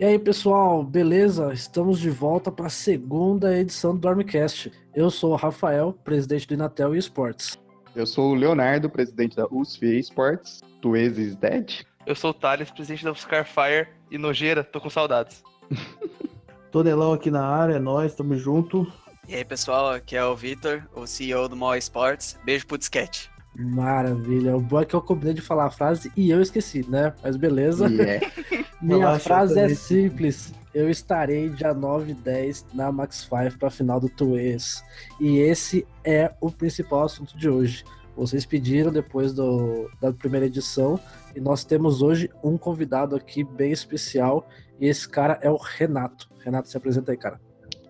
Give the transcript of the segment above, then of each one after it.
E aí, pessoal, beleza? Estamos de volta para a segunda edição do Dormcast. Eu sou o Rafael, presidente do Inatel Esports. Eu sou o Leonardo, presidente da USF Esports, do Exis Dead. Eu sou o Thales, presidente da Oscar Fire e Nojeira, tô com saudades. Tonelão aqui na área, é nóis, tamo junto. E aí, pessoal, aqui é o Vitor, o CEO do Mall Esports. Beijo pro disquete. Maravilha. O bom é que eu combinei de falar a frase e eu esqueci, né? Mas beleza. Yeah. Minha Relaxa, frase é simples. Eu estarei dia 9 e 10 na Max 5 para a final do Tuês. E esse é o principal assunto de hoje. Vocês pediram depois do, da primeira edição e nós temos hoje um convidado aqui bem especial. E esse cara é o Renato. Renato, se apresenta aí, cara.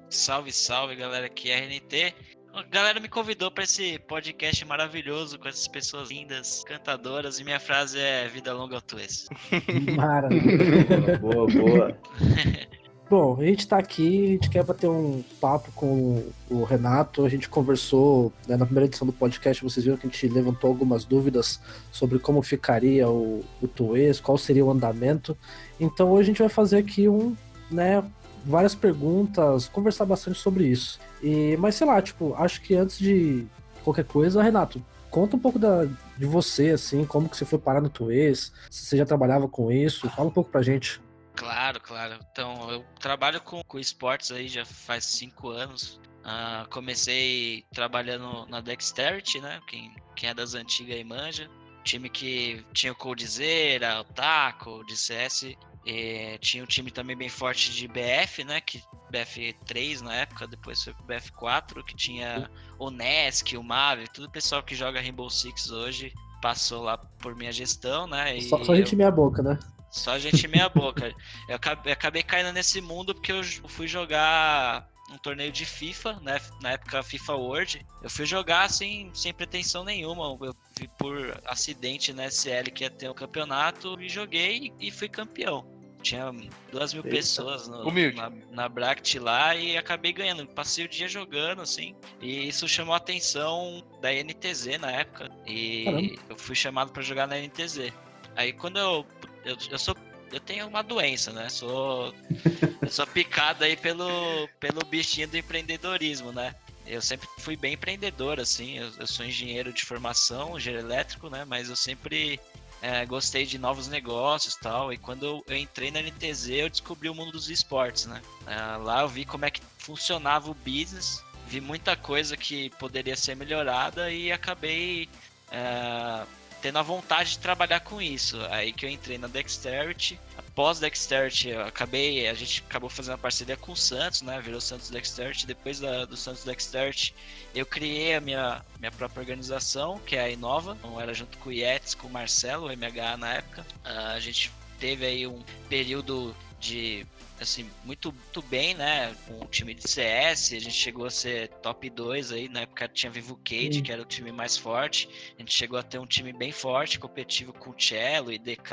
Salve, salve, galera. Aqui é RNT. A galera me convidou para esse podcast maravilhoso com essas pessoas lindas, cantadoras, e minha frase é Vida longa ao Tuês. Maravilha. Boa, boa. Bom, a gente tá aqui, a gente quer bater um papo com o Renato. A gente conversou né, na primeira edição do podcast, vocês viram que a gente levantou algumas dúvidas sobre como ficaria o, o Tuês, qual seria o andamento. Então hoje a gente vai fazer aqui um, né, várias perguntas, conversar bastante sobre isso. E, mas sei lá, tipo, acho que antes de qualquer coisa, Renato, conta um pouco da, de você, assim, como que você foi parar no Tuês, se você já trabalhava com isso, fala um pouco pra gente. Claro, claro. Então, eu trabalho com, com esportes aí já faz cinco anos. Ah, comecei trabalhando na Dexterity, né? Quem, quem é das antigas aí manja. Time que tinha o Coldzera, o Taco, de CS. E tinha um time também bem forte de BF, né? Que BF3 na época, depois foi pro BF4, que tinha o Nesk, o Mave, tudo o pessoal que joga Rainbow Six hoje passou lá por minha gestão, né? Só, só a gente eu- meia boca, né? só gente meia boca. Eu acabei, eu acabei caindo nesse mundo porque eu fui jogar um torneio de FIFA, né? Na época FIFA World. Eu fui jogar assim, sem pretensão nenhuma. Eu vi por acidente na SL que ia ter um campeonato e joguei e fui campeão. Tinha duas mil Eita. pessoas no- na, na Bracket lá e acabei ganhando. Passei o dia jogando, assim. E isso chamou a atenção da NTZ na época. E Caramba. eu fui chamado pra jogar na NTZ. Aí quando eu. Eu, eu sou. Eu tenho uma doença, né? Sou. eu sou picado aí pelo, pelo bichinho do empreendedorismo, né? Eu sempre fui bem empreendedor, assim. Eu, eu sou engenheiro de formação, engenheiro elétrico, né? Mas eu sempre é, gostei de novos negócios tal. E quando eu, entrei na NTZ, eu descobri o mundo dos esportes, né? Ah, lá eu vi como é que funcionava o business, vi muita coisa que poderia ser melhorada e acabei é, tendo a vontade de trabalhar com isso. Aí que eu entrei na Dexterity. Após Dexterity, eu acabei, a gente acabou fazendo a parceria com o Santos, né? Virou Santos Dexterity. Depois da, do Santos Dexterity, eu criei a minha, minha própria organização, que é a Inova. Então, era junto com o Yetis, com o Marcelo, o MH na época. Ah, a gente teve aí um período de assim, muito, muito bem, né? Com o time de CS, a gente chegou a ser top 2 aí, na época tinha Vivo Cade, que era o time mais forte. A gente chegou a ter um time bem forte, competitivo com o Cello e DK,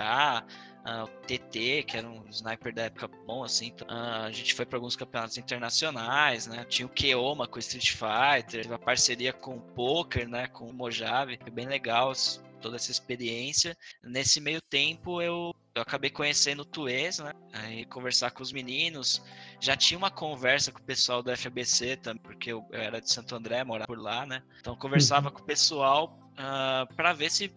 ah, o TT, que era um sniper da época bom, assim. então, ah, a gente foi para alguns campeonatos internacionais, né? Tinha o Keoma com Street Fighter, teve a parceria com o Poker, né? Com o Mojave, foi bem legal toda essa experiência. Nesse meio tempo, eu, eu acabei conhecendo o Tuês, né? Aí conversar com os meninos. Já tinha uma conversa com o pessoal do FABC também, porque eu, eu era de Santo André, morava por lá, né? Então conversava com o pessoal para ver se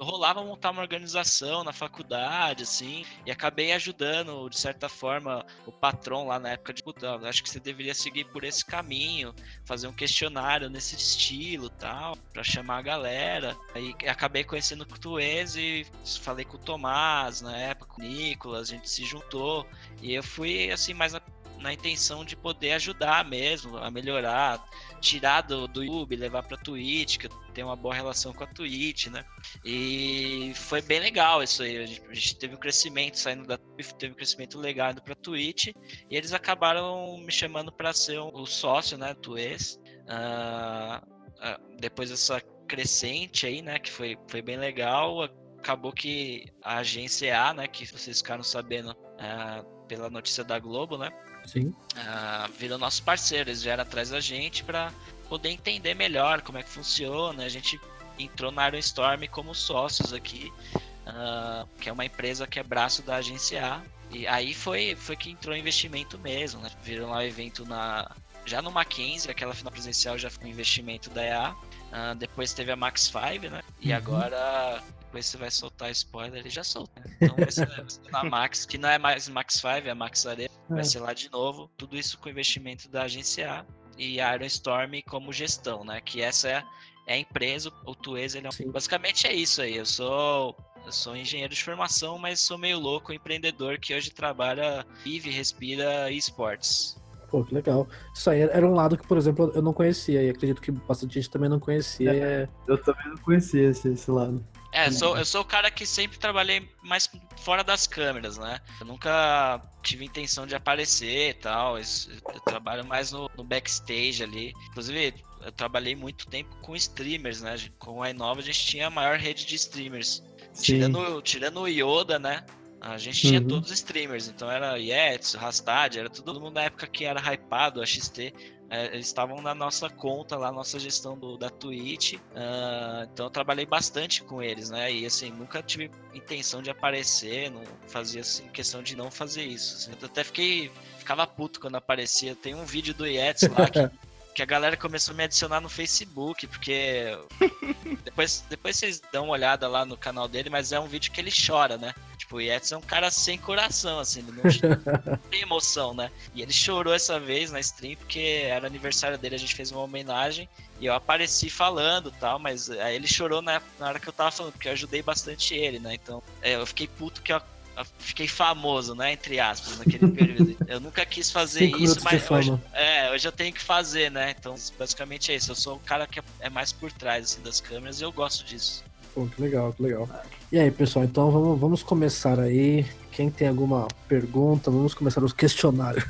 rolava montar uma organização na faculdade, assim, e acabei ajudando, de certa forma, o patrão lá na época de "Puta, acho que você deveria seguir por esse caminho, fazer um questionário nesse estilo tal, para chamar a galera. Aí acabei conhecendo o e falei com o Tomás na época, com o Nicolas, a gente se juntou, e eu fui assim mais na, na intenção de poder ajudar mesmo, a melhorar, tirar do, do YouTube, levar pra Twitch, que eu tenho uma boa relação com a Twitch, né? E foi bem legal isso aí. A gente, a gente teve um crescimento saindo da teve um crescimento legal indo pra Twitch, e eles acabaram me chamando para ser o, o sócio, né, do ex. Ah, ah, depois dessa crescente aí, né, que foi, foi bem legal, acabou que a agência A, né, que vocês ficaram sabendo ah, pela notícia da Globo, né, Sim. ah, virou nosso parceiro, eles vieram atrás da gente para poder entender melhor como é que funciona. A gente entrou na Iron Storm como sócios aqui, ah, que é uma empresa que é braço da agência A. E aí foi, foi que entrou investimento mesmo, né? Viram lá o evento na, já no Mackenzie, aquela final presencial já foi um investimento da EA. Uh, depois teve a Max 5, né? E Uhum. agora, depois você vai soltar spoiler, ele já solta. Né? Então vai ser, vai ser na Max, que não é mais Max 5, é a Max Arena. Vai É. ser lá de novo. Tudo isso com investimento da agência A e a Iron Storm como gestão, né? Que essa é, é a empresa, o Tuez, ele é um... Basicamente é isso aí. Eu sou. Eu sou engenheiro de formação, mas sou meio louco, empreendedor que hoje trabalha, vive e respira esportes. Pô, que legal. Isso aí era um lado que, por exemplo, eu não conhecia e acredito que bastante gente também não conhecia. É. Eu também não conhecia esse, esse lado. É, eu sou, eu sou o cara que sempre trabalhei mais fora das câmeras, né? Eu nunca tive intenção de aparecer e tal. Eu trabalho mais no, no backstage ali. Inclusive, eu trabalhei muito tempo com streamers, né? Com a Inova a gente tinha a maior rede de streamers. Tirando, tirando o Yoda, né? A gente tinha Uhum. todos os streamers, então era Yetsu, Rastad, era todo mundo na época que era hypado, a XT. É, eles estavam na nossa conta lá, nossa gestão do, da Twitch. ah, então eu trabalhei bastante com eles, né? E assim, nunca tive intenção de aparecer, não fazia assim, questão de não fazer isso. assim. Eu até fiquei. Ficava puto quando aparecia. Tem um vídeo do Yetsu lá que, que a galera começou a me adicionar no Facebook, porque depois, depois vocês dão uma olhada lá no canal dele, mas é um vídeo que ele chora, né? Tipo, o Yetis é um cara sem coração, assim, ele não tem emoção, né? E ele chorou essa vez na stream, porque era aniversário dele, a gente fez uma homenagem, e eu apareci falando e tal, mas aí ele chorou na, na hora que eu tava falando, porque eu ajudei bastante ele, né? Então, é, eu fiquei puto que eu, fiquei famoso, né? Entre aspas, naquele período. Eu nunca quis fazer isso, mas hoje, é, hoje eu tenho que fazer, né? Então, basicamente é isso. Eu sou o cara que é mais por trás assim, das câmeras e eu gosto disso. Pô, que legal, que legal. E aí, pessoal, então vamos, vamos começar aí. Quem tem alguma pergunta, vamos começar os questionários.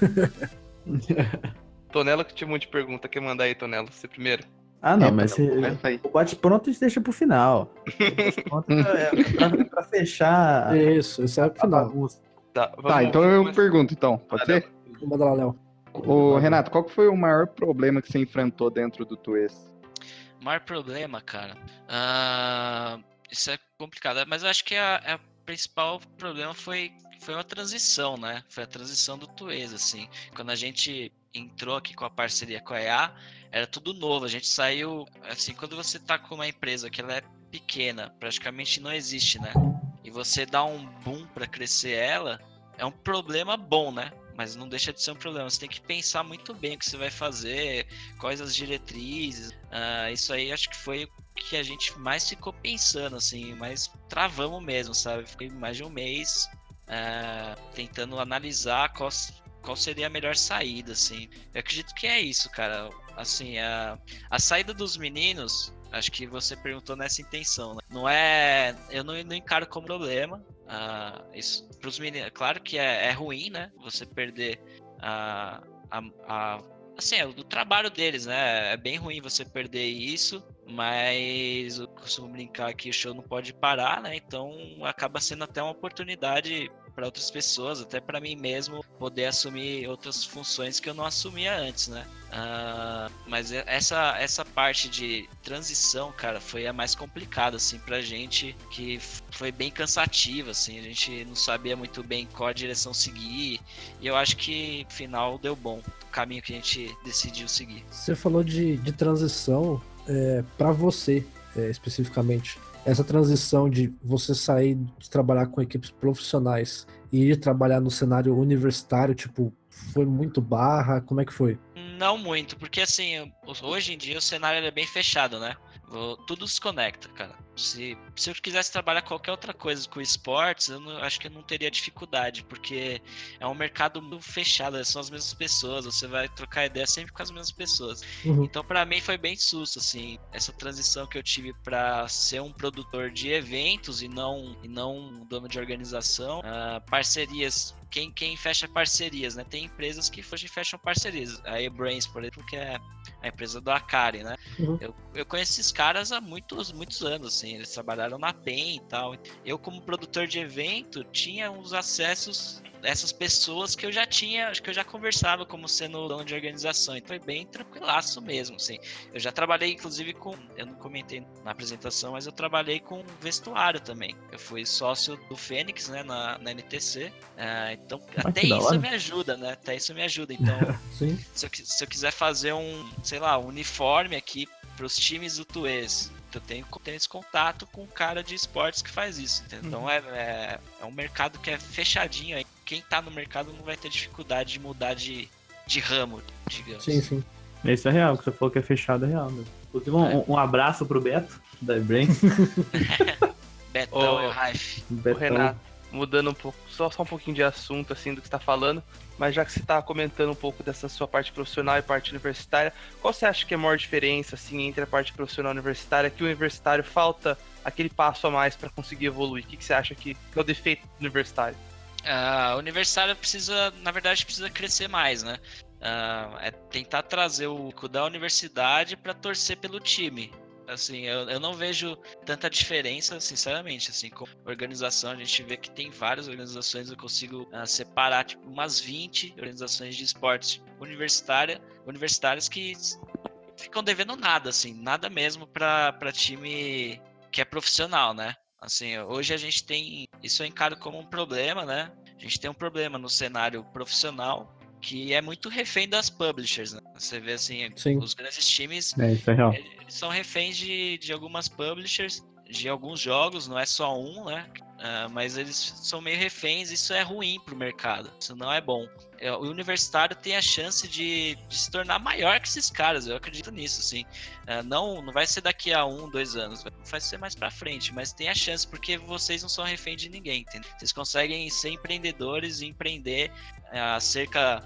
Tonela que tinha um monte de pergunta. Quer mandar aí, Tonela? Você primeiro? Ah, não, É, mas aí. o bate-pronto a gente deixa pro final. O bate-pronto é pra, pra fechar Isso, esse é o a final. Tá, Tá, vamos- então eu pergunto, então. Pode ser? Manda lá, Léo. Ô, Renato, qual que foi o maior problema que você enfrentou dentro do Tuês? Maior problema, cara. ah, isso é complicado, mas eu acho que a, a principal problema foi, foi uma transição, né? Foi a transição do Tuês, assim. Quando a gente entrou aqui com a parceria com a EA, era tudo novo. A gente saiu. Assim, quando você tá com uma empresa que ela é pequena, praticamente não existe, né? E você dá um boom para crescer ela, é um problema bom, né? Mas não deixa de ser um problema. Você tem que pensar muito bem o que você vai fazer, quais as diretrizes. Ah, isso aí acho que foi o que a gente mais ficou pensando, assim, mais travamos mesmo, sabe? Fiquei mais de um mês ah, tentando analisar qual, qual seria a melhor saída, assim. Eu acredito que é isso, cara. Assim, a, a saída dos meninos, acho que você perguntou nessa intenção, né? Não é. Eu não, não encaro como problema. Ah, isso pros meninos. Claro que é, é ruim, né? Você perder a. a, a assim, é do trabalho deles, né? É bem ruim você perder isso, mas eu costumo brincar que o show não pode parar, né? Então acaba sendo até uma oportunidade para outras pessoas, até para mim mesmo, poder assumir outras funções que eu não assumia antes, né? Ah, mas essa, essa parte de transição, cara, foi a mais complicada, assim, pra gente, que foi bem cansativa, assim, a gente não sabia muito bem qual a direção seguir, e eu acho que, final, deu bom o caminho que a gente decidiu seguir. Você falou de, de transição é, para você, é, especificamente. Essa transição de você sair de trabalhar com equipes profissionais e ir trabalhar no cenário universitário, tipo, foi muito barra? Como é que foi? Não muito, porque assim, hoje em dia o cenário é bem fechado, né? Tudo se conecta, cara. Se, se eu quisesse trabalhar qualquer outra coisa com esportes, eu não- acho que eu não teria dificuldade, porque é um mercado muito fechado, são as mesmas pessoas, você vai trocar ideia sempre com as mesmas pessoas. Uhum. Então, pra mim foi bem susto, assim, essa transição que eu tive pra ser um produtor de eventos e não, e não um dono de organização. Ah, parcerias, quem, quem fecha parcerias, né? Tem empresas que hoje fecham parcerias. A E-Brains, por exemplo, que é a empresa do Akari, né? Uhum. Eu, eu conheço esses caras há muitos, muitos anos, assim, eles trabalharam na PEN e tal. Eu, como produtor de evento, tinha uns acessos essas pessoas que eu já tinha, acho que eu já conversava como sendo dono de organização, então foi bem tranquilaço mesmo, assim. Eu já trabalhei, inclusive, com, eu não comentei na apresentação, mas eu trabalhei com vestuário também. Eu fui sócio do Fênix, né, na, na NTC, uh, então Ah, até isso me ajuda, né, até isso me ajuda, então se eu, se eu quiser fazer um, sei lá, um uniforme aqui para os times do Tuês, eu tenho, tenho esse contato com o cara de esportes que faz isso. entendeu? Então é, é, é um mercado que é fechadinho aí. Quem tá no mercado não vai ter dificuldade de mudar de, de ramo, digamos. Sim, sim. Isso é real, o que você falou que é fechado é real. Inclusive, um, um abraço pro Beto, da Brain. Betão e o Raif. Betão. Renato, mudando um pouco, só, só um pouquinho de assunto, assim, do que você tá falando, mas já que você tá comentando um pouco dessa sua parte profissional e parte universitária, qual você acha que é a maior diferença, assim, entre a parte profissional e universitária, que o universitário falta aquele passo a mais para conseguir evoluir? O que, que você acha que, é o defeito do universitário? Ah, a universitária precisa, na verdade, precisa crescer mais, né? Ah, é tentar trazer o da universidade para torcer pelo time. Assim, eu, eu não vejo tanta diferença, sinceramente, assim, com organização, a gente vê que tem várias organizações, eu consigo ah, separar, tipo, umas 20 organizações de esporte universitária, universitárias que ficam devendo nada, assim, nada mesmo para time que é profissional, né? Assim, hoje a gente tem. Isso eu encaro como um problema, né? A gente tem um problema no cenário profissional que é muito refém das publishers, né? Você vê assim, Sim. os grandes times É, é são reféns de, de algumas publishers, de alguns jogos, não é só um, né? Ah, mas eles são meio reféns, isso é ruim pro mercado, isso não é bom. É, O universitário tem a chance de, de se tornar maior que esses caras, eu acredito nisso, sim. Ah, não, não vai ser daqui a um, dois anos, vai- ser mais pra frente, mas tem a chance porque vocês não são refém de ninguém, entendeu? Vocês conseguem ser empreendedores e empreender ah, acerca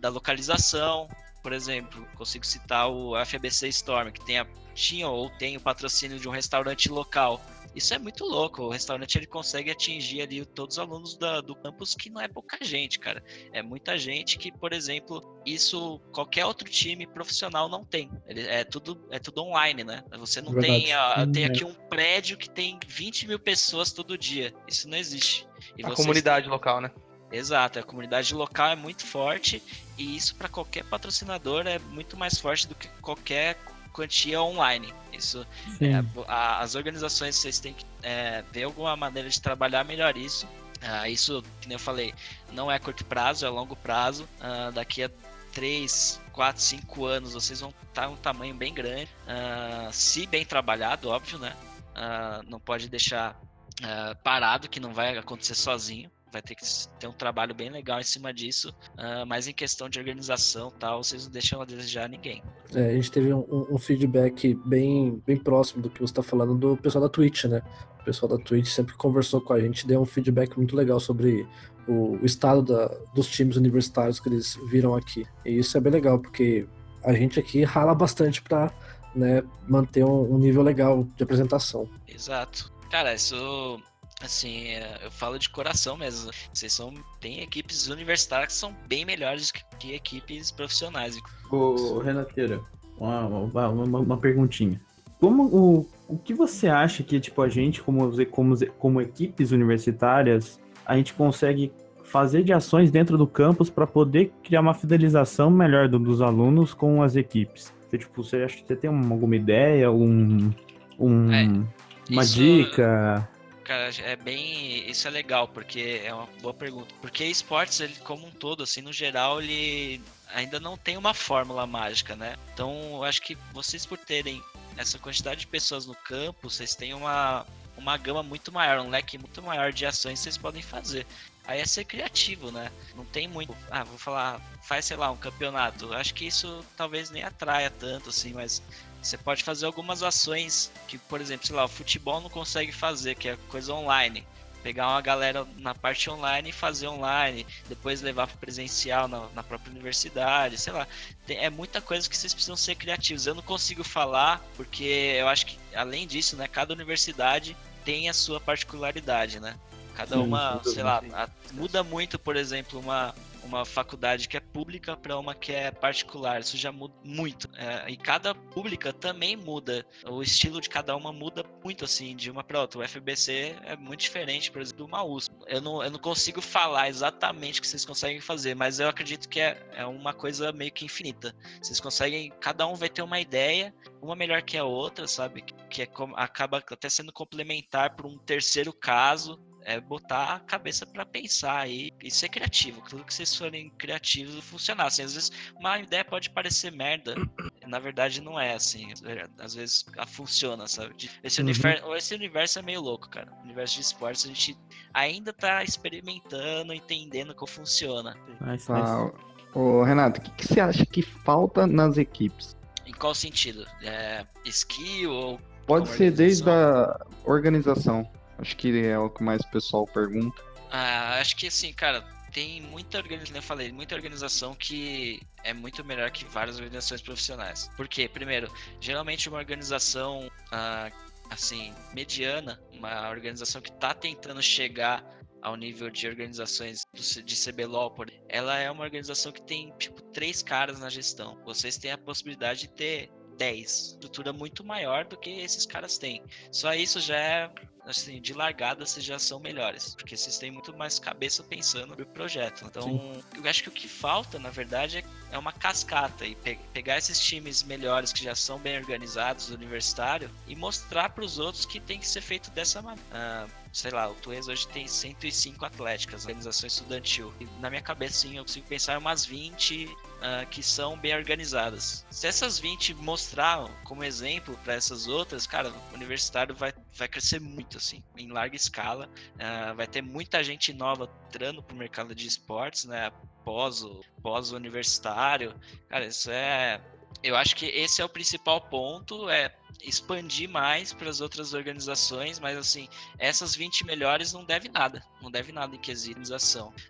da localização, por exemplo, consigo citar o FBC Storm, que tem a, tinha ou tem o patrocínio de um restaurante local. Isso é muito louco. O restaurante ele consegue atingir ali todos os alunos da- do campus, que não é pouca gente, cara. É muita gente que, por exemplo, isso qualquer outro time profissional não tem. Ele- é tudo é tudo online, né? Você não Verdade. tem. ah, tem é. aqui um prédio que tem 20 mil pessoas todo dia. Isso não existe. E A comunidade local, né? Exato, a comunidade local é muito forte e isso para qualquer patrocinador é muito mais forte do que qualquer quantia online. Isso, é, a- as organizações vocês têm que é, ver alguma maneira de trabalhar melhor isso. Ah, isso, que nem eu falei, não é curto prazo, é longo prazo. Ah, daqui a 3, 4, 5 anos vocês vão estar um tamanho bem grande. Ah, se bem trabalhado, óbvio, né? Não pode deixar parado, que não vai acontecer sozinho. Vai ter que ter um trabalho bem legal em cima disso. Ah, mas em questão de organização tal, vocês não deixam a desejar ninguém. É, a gente teve um, um- um feedback bem, bem próximo do que você está falando do pessoal da Twitch, né? O pessoal da Twitch sempre conversou com a gente, deu um feedback muito legal sobre o, o estado da- dos times universitários que eles viram aqui. E isso é bem legal, porque a gente aqui rala bastante para né, manter um, um nível legal de apresentação. Exato. Cara, isso. Assim, é, eu falo de coração mesmo. Vocês são. Tem equipes universitárias que são bem melhores que, que equipes profissionais. Ô, Renateira, uma, uma, uma, uma perguntinha. Como o, o que você acha que, tipo, a gente, como, como, como equipes universitárias, a gente consegue fazer de ações dentro do campus para poder criar uma fidelização melhor do- dos alunos com as equipes? Você, tipo, você acha que você tem uma- alguma ideia, um, um, É, uma isso- dica? Cara, é bem. Isso é legal, porque é uma boa pergunta. Porque esportes, ele, como um todo, assim, no geral, ele ainda não tem uma fórmula mágica, né? Então, eu acho que vocês, por terem essa quantidade de pessoas no campo, vocês têm uma, uma gama muito maior, um leque muito maior de ações que vocês podem fazer. Aí é ser criativo, né? Não tem muito. Ah, vou falar, faz, sei lá, um campeonato. Acho que isso talvez nem atraia tanto, assim, mas você pode fazer algumas ações que, por exemplo, sei lá, o futebol não consegue fazer, que é coisa online. Pegar uma galera na parte online e fazer online, depois levar para presencial na, na própria universidade, sei lá. Tem- é muita coisa que vocês precisam ser criativos. Eu não consigo falar, porque eu acho que, além disso, né, cada universidade tem a sua particularidade, né? Cada uma, sei lá, a- muda muito, por exemplo, uma, uma faculdade que é pública para uma que é particular. Isso já muda muito. É, e cada pública também muda. O estilo de cada uma muda muito, assim, de uma para outra. O FBC é muito diferente, por exemplo, do uma USP. Eu não, eu não consigo falar exatamente o que vocês conseguem fazer, mas eu acredito que é, é uma coisa meio que infinita. Vocês conseguem, cada um vai ter uma ideia, uma melhor que a outra, sabe? Que é, acaba até sendo complementar para um terceiro caso é botar a cabeça para pensar e, e ser criativo. Tudo que vocês forem criativos funcionar. Assim, às vezes uma ideia pode parecer merda, na verdade não é assim. Às vezes funciona, sabe? Esse, uhum. universo, esse universo é meio louco, cara. O universo de esportes a gente ainda tá experimentando, entendendo como funciona. Nice, ah, Ô, Renato, o que, que, você acha que falta nas equipes? Em qual sentido? É, skill ou. Pode ser desde a organização. Acho que é o que mais o pessoal pergunta. Ah, acho que assim, cara, tem muita organização, eu falei, muita organização que é muito melhor que várias organizações profissionais. Por quê? Primeiro, geralmente uma organização ah, assim, mediana, uma organização que está tentando chegar ao nível de organizações de CBLOL, ela é uma organização que tem, tipo, três caras na gestão. Vocês têm a possibilidade de ter 10. Estrutura muito maior do que esses caras têm. Só isso já é assim, de largada vocês já são melhores, porque vocês têm muito mais cabeça pensando no projeto. Então, Sim. eu acho que o que falta, na verdade, é uma cascata e pe pegar esses times melhores que já são bem organizados do universitário e mostrar para os outros que tem que ser feito dessa maneira. Uh, sei lá, o Tuês hoje tem 105 atléticas, organização estudantil. E na minha cabeça, sim, eu consigo pensar em umas 20 ah, que são bem organizadas. Se essas 20 mostrar como exemplo para essas outras, cara, o universitário vai, vai crescer muito, assim, em larga escala. Uh, vai ter muita gente nova entrando pro mercado de esportes, né? Pós o pós universitário. Cara, isso é. Eu acho que esse é o principal ponto, é expandir mais para as outras organizações, mas assim, essas 20 melhores não deve nada, não deve nada em quesito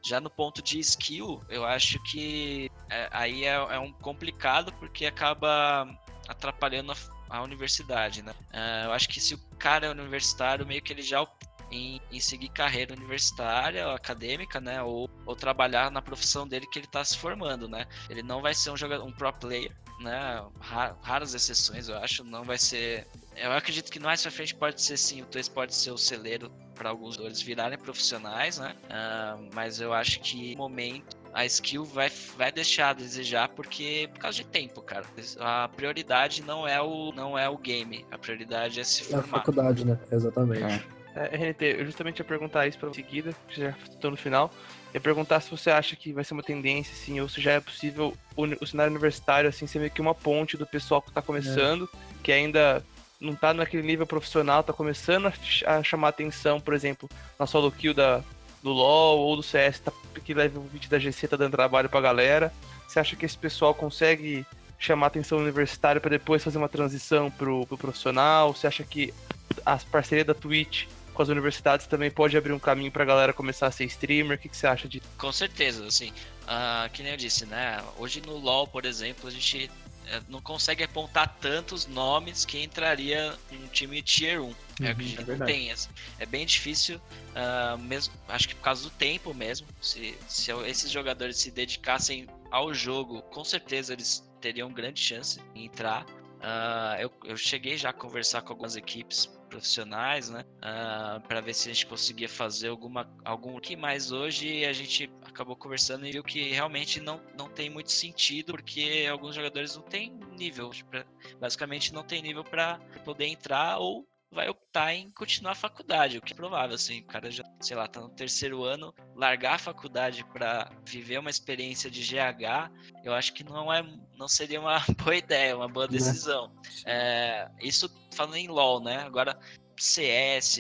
Já no ponto de skill, eu acho que é, aí é, é, um complicado porque acaba atrapalhando a, a universidade, né? Uh, eu acho que se o cara é universitário, meio que ele já em, em, seguir carreira universitária, acadêmica, né? Ou, ou trabalhar na profissão dele que ele está se formando, né? Ele não vai ser um jogador, um pro player, né? Raras exceções, eu acho. Não vai ser. Eu acredito que mais pra frente pode ser sim, o Twist pode ser o celeiro para alguns jogadores virarem profissionais, né? Uh, mas eu acho que no momento a skill vai, vai deixar a desejar porque por causa de tempo, cara. A prioridade não é o não é o game, a prioridade é se formar. É a faculdade, né? Exatamente. É. É, RNT, eu justamente ia perguntar isso pra seguida, que já estou no final. Ia perguntar se você acha que vai ser uma tendência, assim, ou se já é possível o, o cenário universitário, assim, ser meio que uma ponte do pessoal que está começando, é. que ainda não está naquele nível profissional, está começando a, a, chamar atenção, por exemplo, na solo kill da, do LoL ou do CS, tá, que leva o vídeo da GC, tá dando trabalho pra galera. Você acha que esse pessoal consegue chamar atenção universitária para depois fazer uma transição pro, pro profissional? Você acha que as parcerias da Twitch com as universidades também pode abrir um caminho pra galera começar a ser streamer? O que, que você acha disso? Com certeza, assim, uh, que nem eu disse, né? Hoje no LoL, por exemplo, a gente eh, não consegue apontar tantos nomes que entraria um time tier 1. Uhum, eu acredito é que não tem. Assim. É bem difícil, uh, mesmo, acho que por causa do tempo mesmo. Se, se esses jogadores se dedicassem ao jogo, com certeza eles teriam grande chance em entrar. Uh, eu, eu cheguei já a conversar com algumas equipes profissionais, né? Uh, ah, para ver se a gente conseguia fazer alguma algum que mais hoje a gente acabou conversando e viu que realmente não, não tem muito sentido porque alguns jogadores não têm nível, basicamente não tem nível para poder entrar ou vai optar em continuar a faculdade, o que é provável, assim, o cara já, sei lá, tá no terceiro ano, largar a faculdade para viver uma experiência de GH, eu acho que não é, não seria uma boa ideia, uma boa né? decisão. É, isso falando em LoL, né? Agora CS,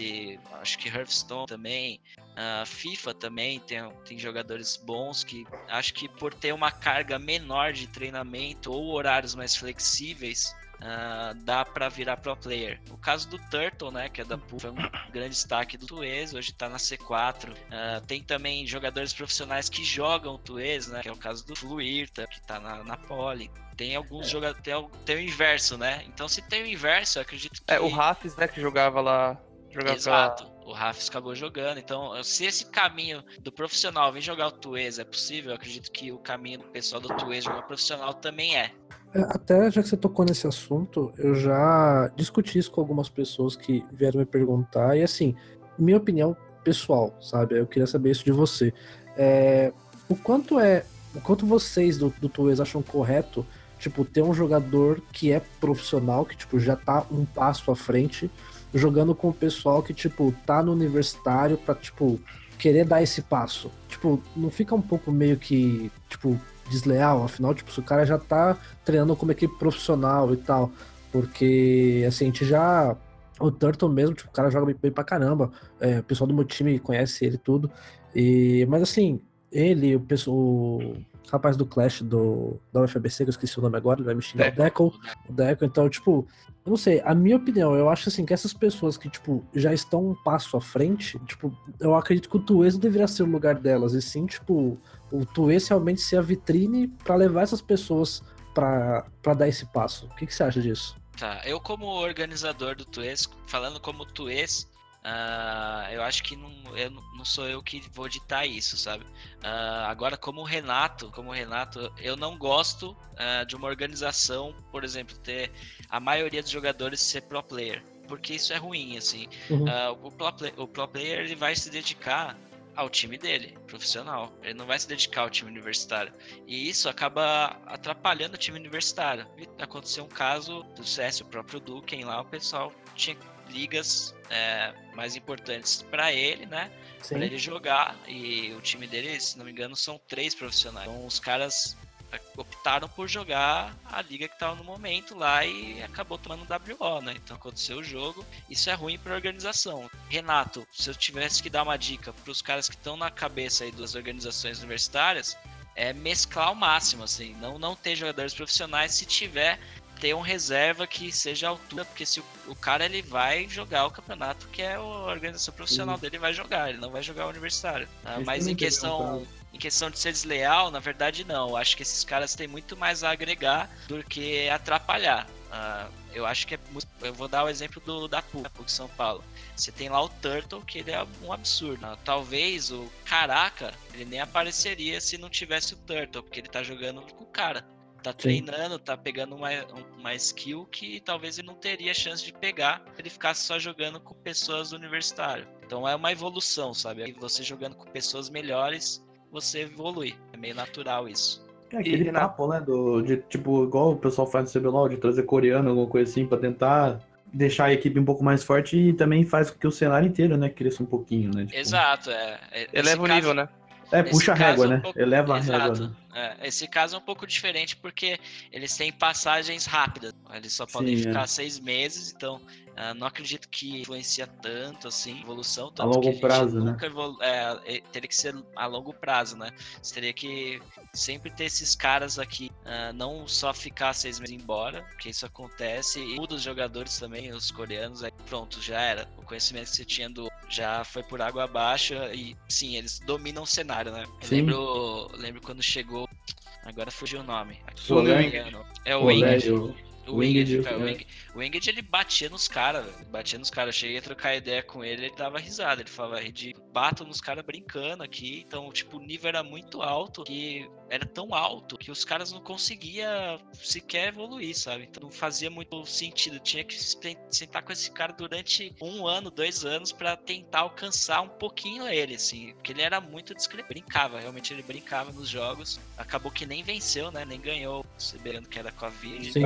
acho que Hearthstone também, uh, FIFA também tem, tem jogadores bons que acho que por ter uma carga menor de treinamento ou horários mais flexíveis, uh, dá para virar pro player. O caso do Turtle, né, que é da Pool, foi um grande destaque do Tuês, hoje tá na C4. Uh, ah, tem também jogadores profissionais que jogam Tuês, né, que é o caso do Fluirta, que tá na, na Poli. Tem alguns é. jogadores, tem, tem, o inverso, né? Então se tem o inverso, eu acredito que... É, o Rafis, né, que jogava lá... Jogava Exato. o Rafis acabou jogando. Então, se esse caminho do profissional vem jogar o Tuês é possível, eu acredito que o caminho do pessoal do Tuês jogar profissional também é. É, Até já que você tocou nesse assunto, eu já discuti isso com algumas pessoas que vieram me perguntar, e assim, minha opinião pessoal, sabe? Eu queria saber isso de você. É, o quanto é. O quanto vocês do, do Tuês acham correto, tipo, ter um jogador que é profissional, que, tipo, já tá um passo à frente, jogando com o pessoal que, tipo, tá no universitário pra, tipo, querer dar esse passo. Tipo, não fica um pouco meio que, tipo, desleal, afinal, tipo, se o cara já tá treinando como equipe profissional e tal. Porque, assim, a gente já. O Turtle mesmo, tipo, o cara joga bem, pra caramba. É, o pessoal do meu time conhece ele e tudo. E, mas assim, ele, o, pessoal, o rapaz do Clash do, da UFABC, que eu esqueci o nome agora, ele vai me xingar, o Deco. O Deco, então, tipo, eu não sei, a minha opinião, eu acho assim que essas pessoas que, tipo, já estão um passo à frente, tipo, eu acredito que o Tuês não deveria ser o lugar delas, e sim, tipo, o Tuês realmente ser a vitrine pra levar essas pessoas pra dar esse passo. O que, que você acha disso? Tá, eu como organizador do Tuês, falando como Tuês, ah, eu acho que não, eu, não- sou eu que vou ditar isso, sabe? Ah, agora, como Renato, como Renato, eu não gosto ah, de uma organização, por exemplo, ter a maioria dos jogadores ser pro player, porque isso é ruim, assim. Uhum. O, pro o pro player ele vai se dedicar ao time dele, profissional. Ele não vai se dedicar ao time universitário. E isso acaba atrapalhando o time universitário. E aconteceu um caso do CS, o próprio Duken lá, o pessoal tinha ligas é, mais importantes para ele, né? Pra ele jogar. E o time dele, se não me engano, são três profissionais. Então os caras optaram por jogar a liga que tava no momento lá e acabou tomando WO, né? Então aconteceu o jogo. Isso é ruim pra organização. Renato, se eu tivesse que dar uma dica pros caras que estão na cabeça aí das organizações universitárias, é mesclar ao máximo, assim, não, não ter jogadores profissionais, se tiver, ter um reserva que seja a altura, porque se o, o cara ele vai jogar o campeonato que é a organização profissional dele vai jogar, ele não vai jogar o universitário. tá? Mas em questão. Em questão de ser desleal, na verdade não. Eu acho que esses caras têm muito mais a agregar do que atrapalhar. Ah, eu acho que é muito... Eu vou dar o exemplo do da PUC, PUC São Paulo. Você tem lá o Turtle, que ele é um absurdo. Ah, talvez o Caraca, ele nem apareceria se não tivesse o Turtle, porque ele tá jogando com o cara. Tá treinando, tá pegando uma, uma skill que talvez ele não teria chance de pegar se ele ficasse só jogando com pessoas do universitário. Então é uma evolução, sabe? Aí Você jogando com pessoas melhores, você evolui. É meio natural isso. É aquele Renato? papo, né? Do, de, tipo, igual o pessoal faz no CBLOL, de trazer coreano, alguma coisa assim, pra tentar deixar a equipe um pouco mais forte e também faz com que o cenário inteiro, né, cresça um pouquinho, né? tipo- Exato, é. é- Eleva o nível, né? É, Nesse puxa a régua, um né? pouco- Eleva a régua. Né? É, esse caso é um pouco diferente porque eles têm passagens rápidas. Eles só podem Sim, é. ficar seis meses, então ah, não acredito que influencia tanto assim, evolução. Tanto longo que a prazo, né? evolu- é, é, teria que ser a longo prazo, né? Você teria que sempre ter esses caras aqui, ah, não só ficar seis meses embora, porque isso acontece, e muda os jogadores também, os coreanos, aí pronto, já era. O conhecimento que você tinha do já foi por água abaixo e sim, eles dominam o cenário, né? Lembro, lembro quando chegou. Agora fugiu o nome. Solé. É o Winged. O- O Winged, cara, o é. Winged, o Winged, ele batia nos caras, velho. Batia nos caras. Eu cheguei a trocar ideia com ele, ele dava risada. Ele falava, Redi, bato nos caras brincando aqui. Então, tipo, o nível era muito alto, que era tão alto que os caras não conseguiam sequer evoluir, sabe? Então não fazia muito sentido. Tinha que se- sentar com esse cara durante um ano, dois anos, pra tentar alcançar um pouquinho ele, assim. Porque ele era muito discreto. Brincava, realmente ele brincava nos jogos. Acabou que nem venceu, né? Nem ganhou, sabendo que era Covid. Sim.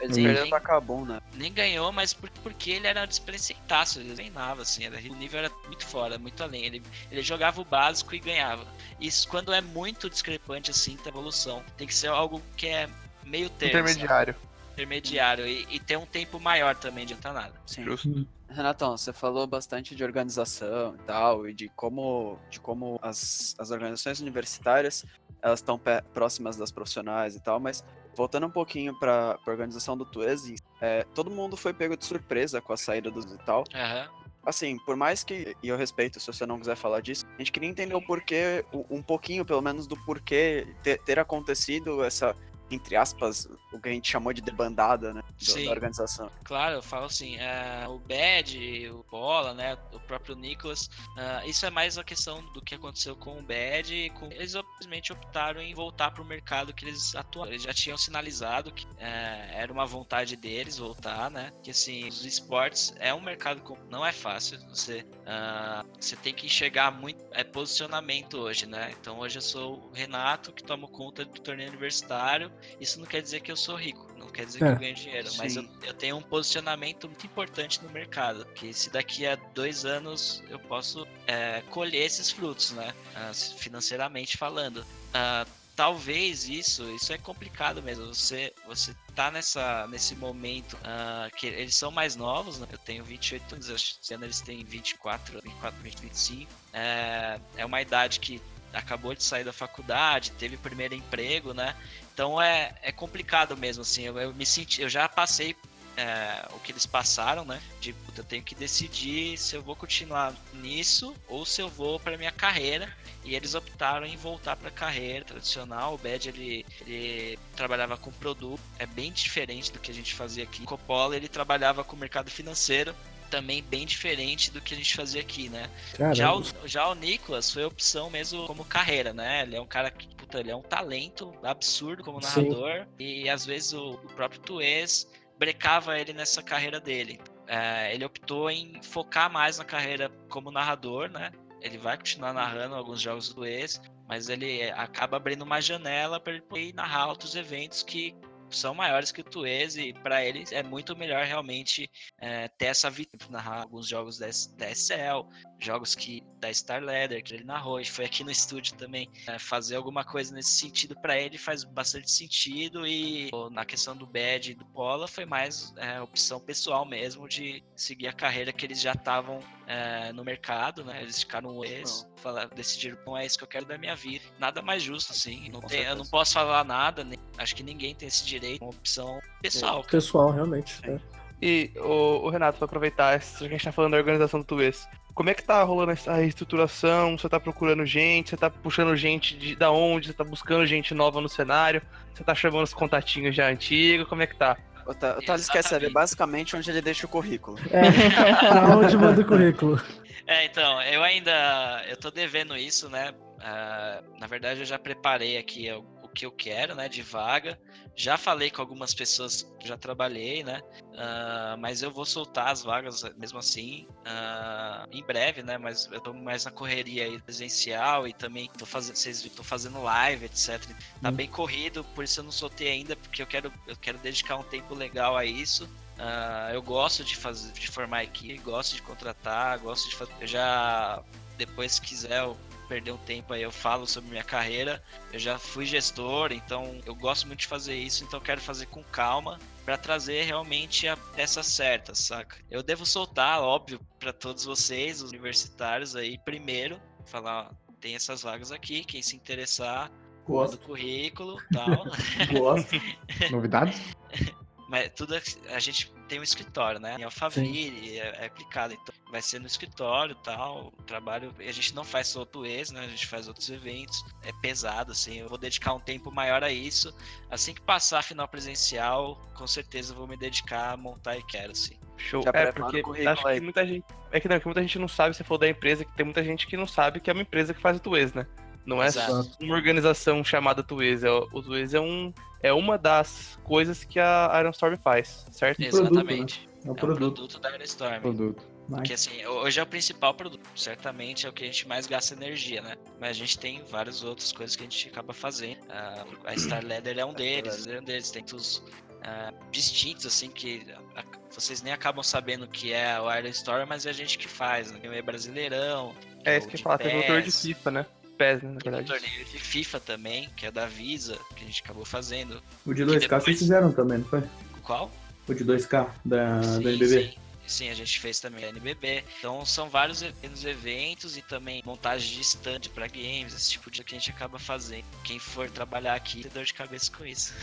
Eles Sim. perderam pra Cabum, né? Nem ganhou, mas por- porque ele era desprecensaço, ele treinava, assim, era- o nível era muito fora, muito além. Ele, ele jogava o básico e ganhava. Isso quando é muito discrepante, assim, da evolução. Tem que ser algo que é meio termo, sabe? Intermediário. intermediário. E, e ter um tempo maior também, adianta nada. Sim. Justo. Renatão, você falou bastante de organização e tal, e de como, de como as, as organizações universitárias elas estão próximas das profissionais e tal, mas voltando um pouquinho para a organização do Tuese, é, todo mundo foi pego de surpresa com a saída dos e tal. Aham. Assim, por mais que, e eu respeito se você não quiser falar disso, a gente queria entender o porquê, um um pouquinho pelo menos do porquê ter, ter acontecido essa, entre aspas, o que a gente chamou de debandada, né? Da organização. Claro, eu falo assim, é, o Bad, o Bola, né, o próprio Nicholas, ah, isso é mais a questão do que aconteceu com o Bad e com... eles simplesmente optaram em voltar para o mercado que eles atuaram. Eles já tinham sinalizado que é, era uma vontade deles voltar, né, que assim, os esportes é um mercado que não é fácil, você, você tem que enxergar muito, é posicionamento hoje, né, então hoje eu sou o Renato que tomo conta do torneio universitário, isso não quer dizer que eu sou rico, não quer dizer É, que eu ganho dinheiro, mas eu, sim. eu tenho um posicionamento muito importante no mercado. Que se daqui a dois anos eu posso é, colher esses frutos, né? Ah, financeiramente falando. Ah, talvez isso, isso é complicado mesmo. Você, você tá nessa, nesse momento ah, que eles são mais novos, né? Eu tenho 28 anos, acho que esse ano eles têm 24, 24, 20, 25. É, é uma idade que acabou de sair da faculdade, teve o primeiro emprego, né? Então é, é complicado mesmo, assim. Eu, eu me senti, eu já passei é, o que eles passaram, né? De puta, eu tenho que decidir se eu vou continuar nisso ou se eu vou para minha carreira. E eles optaram em voltar para a carreira tradicional. O Bad ele, ele trabalhava com produto, é bem diferente do que a gente fazia aqui. O Coppola ele trabalhava com o mercado financeiro. Também bem diferente do que a gente fazia aqui, né? Já o, já o Nicolas foi opção mesmo como carreira, né? Ele é um cara que, puta, ele é um talento absurdo como Sim. narrador. E às vezes o, o próprio Tuês brecava ele nessa carreira dele. É, ele optou em focar mais na carreira como narrador, né? Ele vai continuar narrando alguns jogos do Tuês, mas ele acaba abrindo uma janela para ele poder narrar outros eventos que são maiores que o Tuês e para ele é muito melhor realmente é, ter essa vitória, narrar alguns jogos da SL, jogos que da Star Leather que ele narrou, e foi aqui no estúdio também é, fazer alguma coisa nesse sentido para ele faz bastante sentido e na questão do Bad e do Pola foi mais é, opção pessoal mesmo de seguir a carreira que eles já estavam é, no mercado, né? Eles ficaram um ex, falaram, decidiram não é isso que eu quero da minha vida. Nada mais justo assim. Não tem, eu não posso falar nada, nem- acho que ninguém tem esse direito, é uma opção pessoal. cara. pessoal, realmente. Sim. é. E, o, Renato, pra aproveitar, a gente tá falando da organização do Tuês, como é que tá rolando essa reestruturação? Você tá procurando gente? Você tá puxando gente de da onde? Você tá buscando gente nova no cenário? Você tá chamando os contatinhos já antigos? Como é que tá? O, Ta- o Thales quer saber basicamente onde ele deixa o currículo. É, pra onde manda o currículo? É, então, eu ainda. Eu tô devendo isso, né? Ah, na verdade, eu já preparei aqui o, o que eu quero, né? De vaga. Já falei com algumas pessoas que já trabalhei, né? Ah, mas eu vou soltar as vagas mesmo assim ah, em breve, né? Mas eu tô mais na correria aí presencial e também tô fazendo, vocês tô fazendo live, etc. Tá Hum. bem corrido, por isso eu não soltei ainda, porque eu quero, eu quero dedicar um tempo legal a isso. Ah, eu gosto de fazer, de formar equipe, gosto de contratar, gosto de fazer. Eu já, depois se quiser eu perder um tempo aí, eu falo sobre minha carreira. Eu já fui gestor, então eu gosto muito de fazer isso, então eu quero fazer com calma para trazer realmente a peça certa, saca? Eu devo soltar, óbvio, para todos vocês, os universitários aí, primeiro, falar, ó, tem essas vagas aqui, quem se interessar, Gosto, currículo, tal. gosto. Novidades? Mas tudo é- a gente tem um escritório, né? Em Alphaville, é, é aplicado. Então vai ser no escritório e tal. O trabalho. A gente não faz só o ex, né? A gente faz outros eventos. É pesado, assim. Eu vou dedicar um tempo maior a isso. Assim que passar a final presencial, com certeza eu vou me dedicar a montar e quero, assim. Show. Já é, porque acho aí. que muita gente. É que não, que muita gente não sabe, você falou da empresa, que tem muita gente que não sabe que é uma empresa que faz o Tuês, né? Não é Exato. só uma organização chamada Tuês. É, o o Tuês é, um, é uma das coisas que a Iron Storm faz, certo? produto, Exatamente. É um É um produto. produto da Airstorm. Produto. Porque assim, hoje é o principal produto, certamente é o que a gente mais gasta energia, né? Mas a gente tem várias outras coisas que a gente acaba fazendo. Ah, a Star Leather é um deles, é um deles. Tem os distintos, assim, que a- vocês nem acabam sabendo que é o Iron Store, mas é a gente que faz, né? Tem o Brasileirão. É o isso que eu de ia falar, teve o torneio de FIFA, né? PES, né, na Tem verdade. torneio de FIFA também, que é da Visa, que a gente acabou fazendo. O de 2K depois- vocês fizeram também, não foi? Qual? O de 2K da, sim, da NBB. Sim. Sim, a gente fez também a NBB. Então são vários pequenos eventos e também montagem de stand para games, esse tipo de que a gente acaba fazendo. Quem for trabalhar aqui tem dor de cabeça com isso.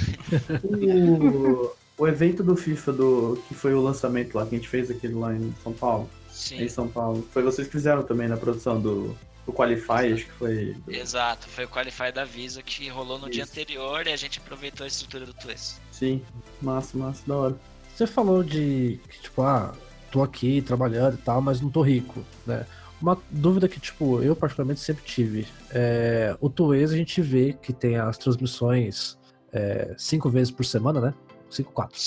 O, o evento do FIFA do que foi o lançamento lá, que a gente fez aquele lá em São Paulo. Sim. Em São Paulo. Foi vocês que fizeram também na produção do, do Qualify, acho que foi. Exato, foi o Qualify da Visa que rolou no dia Isso. anterior e a gente aproveitou a estrutura do Twist. Sim, massa, massa, da hora. você falou de que, tipo, ah, tô aqui trabalhando e tal, mas não tô rico, né? Uma dúvida que, tipo, eu particularmente sempre tive. É, o Tuês a gente vê que tem as transmissões é, cinco vezes por semana, né? Cinco, quatro.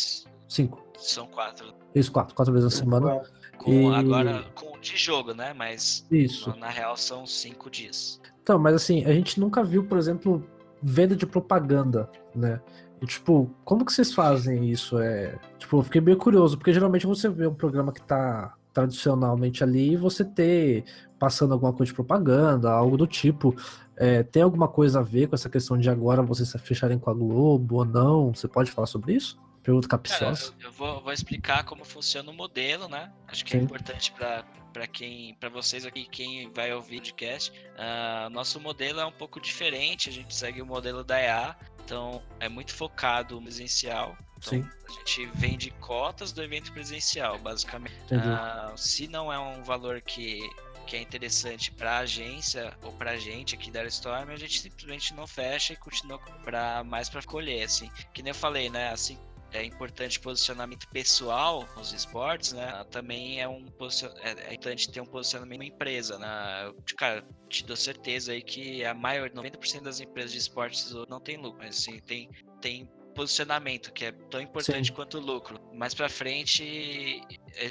Cinco. São quatro. Isso, quatro. Quatro vezes a semana. Com, E- Agora com de jogo, né? Mas Isso. na, real são cinco dias. Então, mas assim, a gente nunca viu, por exemplo, venda de propaganda, né? E, tipo, como que vocês fazem isso? É, tipo, eu fiquei meio curioso, porque geralmente você vê um programa que tá tradicionalmente ali e você ter passando alguma coisa de propaganda, algo do tipo. É, tem alguma coisa a ver com essa questão de agora vocês se fecharem com a Globo ou não? Você pode falar sobre isso? Pergunta Cara, capciosa. eu vou, vou explicar como funciona o modelo, né? Acho que é Sim. importante para para quem, para vocês aqui, quem vai ouvir o podcast. Ah, nosso modelo é um pouco diferente. A gente segue o modelo da EA, então é muito focado no presencial. Então, Sim. a gente vende cotas do evento presencial, basicamente. Ah, se não é um valor que, que é interessante para a agência ou para a gente aqui da Storm, a gente simplesmente não fecha e continua para mais para colher, assim. Que nem eu falei, né? Assim, é importante posicionamento pessoal nos esportes, né? Também é um posicion- é, é importante ter um posicionamento em empresa, né? Cara, te dou certeza aí que a maior 90% das empresas de esportes não tem lucro, mas assim, tem tem posicionamento que é tão importante Sim. quanto o lucro. Mais pra frente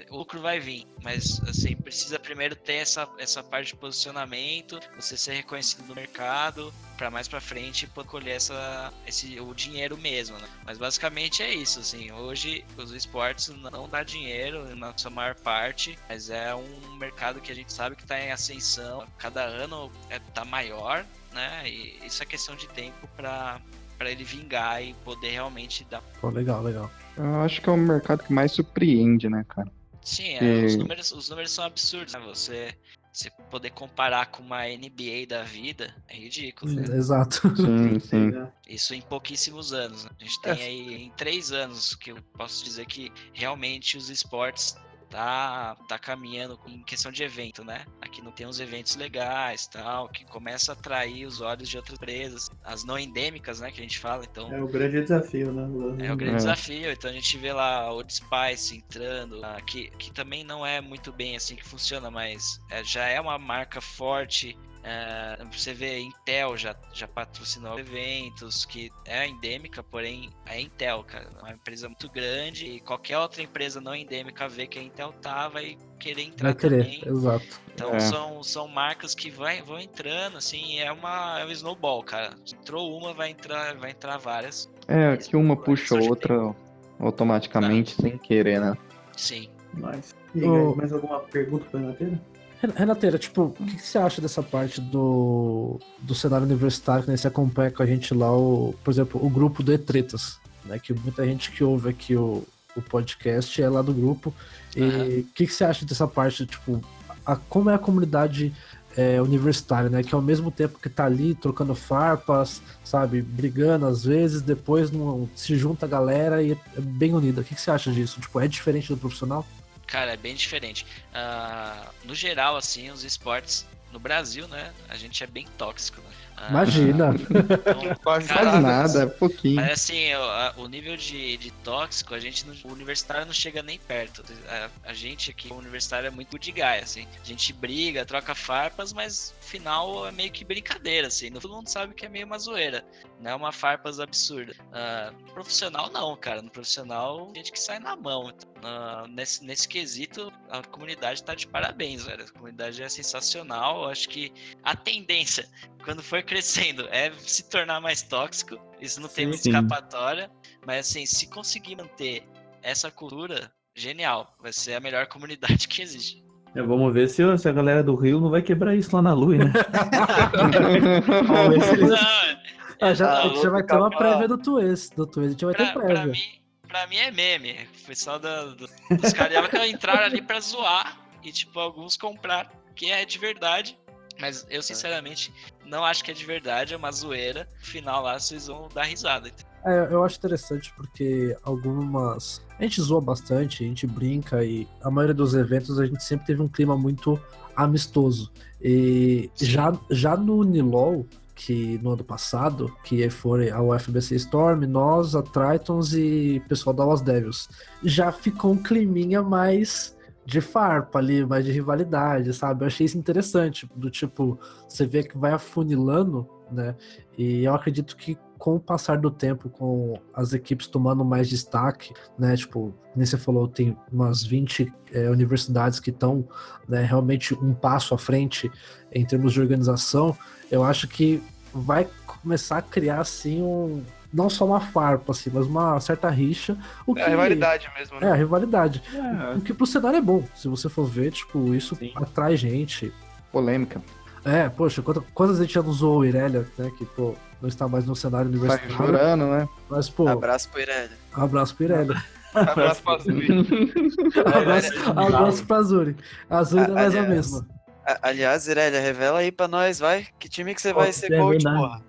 o lucro vai vir, mas assim, precisa primeiro ter essa, essa parte de posicionamento, você ser reconhecido no mercado, para mais pra frente poder colher essa, esse, o dinheiro mesmo, né? Mas basicamente é isso, assim, hoje os esportes não dá dinheiro na sua maior parte, mas é um mercado que a gente sabe que tá em ascensão, cada ano é, tá maior, né? E isso é questão de tempo para para ele vingar e poder realmente dar. Pô, legal, legal. Eu acho que é o mercado que mais surpreende, né, cara? Sim, é, os, números, os números são absurdos, né? Você, você poder comparar com uma NBA da vida é ridículo. né? Exato. Sim, sim. Isso em pouquíssimos anos. né? A gente tem aí em três anos que eu posso dizer que realmente os esportes tá, tá caminhando em questão de evento, né? Aqui não tem uns eventos legais tal, que começa a atrair os olhos de outras empresas, as não endêmicas, né? Que a gente fala, então. É o grande desafio, né? É o grande É. desafio. Então a gente vê lá o Spice entrando, ah, que, que também não é muito bem assim que funciona, mas é, já é uma marca forte. É, você vê Intel já, já patrocinou eventos que é endêmica, porém é Intel, cara. É uma empresa muito grande e qualquer outra empresa não endêmica vê que a Intel tá, vai querer entrar Vai querer, também. exato. Então É. são, são marcas que vai, vão entrando, assim, é uma é um snowball, cara. Entrou uma, vai entrar, vai entrar várias. É, que uma puxa a outra automaticamente, sem querer, né? Sim. Mas, e aí, Ô- mais alguma pergunta para Renateira? Ren- Renateira, tipo, o que, que você acha dessa parte do, do cenário universitário que nem você acompanha com a gente lá, o, por exemplo, o grupo do E-Tretas, né? Que muita gente que ouve aqui o, o podcast é lá do grupo. E o que, que você acha dessa parte, tipo, a, como é a comunidade é, universitária, né? Que ao mesmo tempo que tá ali trocando farpas, sabe, brigando às vezes, depois não, se junta a galera e é bem unida. O que, que você acha disso? Tipo, é diferente do profissional? Cara, é bem diferente. Ah, no geral, assim, os esportes no Brasil, né? A gente é bem tóxico, né? Ah, Imagina! então, Quase nada, é pouquinho. Mas assim, o, a- o nível de, de tóxico, a gente, não- o universitário não chega nem perto. A, a gente aqui, o universitário é muito de guy, assim. A gente briga, troca farpas, mas no final é meio que brincadeira, assim. Todo mundo sabe que é meio uma zoeira. Não é uma farpas absurda. Ah, no profissional, não, cara. No profissional, gente que sai na mão. Então, ah, nesse, nesse quesito, a comunidade tá de parabéns, velho. A comunidade é sensacional. Eu acho que a tendência quando for crescendo, é se tornar mais tóxico. Isso não tem muita escapatória. Mas assim, se conseguir manter essa cultura, genial. Vai ser a melhor comunidade que existe. É, vamos ver se, se a galera do Rio não vai quebrar isso lá na Lui, né? Vamos ver se eles- Não, Ah, já, Tá a gente já vai ter uma prévia do Twist. Do Twist a gente vai ter pra, pra prévia. mim, pra mim é meme. Foi só da, do, dos carioca que entraram ali pra zoar. E tipo, alguns compraram, que é de verdade. Mas eu, sinceramente, não acho que é de verdade, é uma zoeira. No final lá, vocês vão dar risada. É, eu acho interessante porque algumas. A gente zoa bastante, a gente brinca e a maioria dos eventos a gente sempre teve um clima muito amistoso. E Sim. já, já no Nilol, que no ano passado, que foi a UFBC Storm, nós, a Tritons e o pessoal da Los Devils. Já ficou um climinha mais de farpa ali, mais de rivalidade, sabe? Eu achei isso interessante, do tipo, você vê que vai afunilando, né? E eu acredito que com o passar do tempo, com as equipes tomando mais destaque, né? Tipo, nem você falou, tem umas 20 é, universidades que estão né, realmente um passo à frente em termos de organização. Eu acho que vai começar a criar assim um. Não só uma farpa, assim, mas uma certa rixa. O que, É a rivalidade mesmo, É, né? a rivalidade. É, O que pro cenário é bom. Se você for ver, tipo, isso Sim. atrai gente. Polêmica. É, poxa, quanta- quantas a gente já não zoou o Irelia, né? Que, pô, não está mais no cenário Tá universitário. chorando, né? Mas, pô, Abraço pro Irelia. abraço pro Irelia. Abraço pra Azul. abraço, abraço pra Azuri. Azuri é mais a mesma. A- Aliás, Irelia, revela aí pra nós, vai. Que time que você vai Pô, ser é coach, verdade. porra?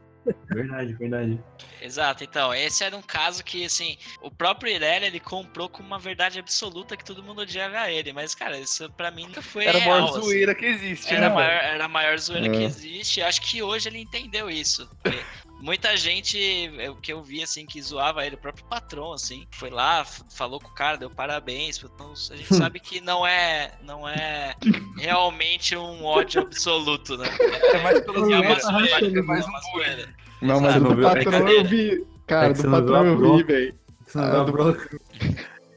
Verdade, verdade. Exato, então, esse era um caso que, assim, o próprio Irelia, ele comprou com uma verdade absoluta que todo mundo odiava ele, mas, cara, isso pra mim nunca foi Era a real, maior assim. zoeira que existe, Era né, a maior, era a maior zoeira É. que existe. Acho que hoje ele entendeu isso. Muita gente, é, o que eu vi, assim, que zoava ele, o próprio patrão, assim, foi lá, falou com o cara, deu parabéns. Então, a gente sabe que não é, não é realmente um ódio absoluto, né? É mais pela É É mais é um uma bullying. zoeira. Não, mas do? É patrão eu vi. Cara, É do patrão eu vi, velho. Ah, do- bronca.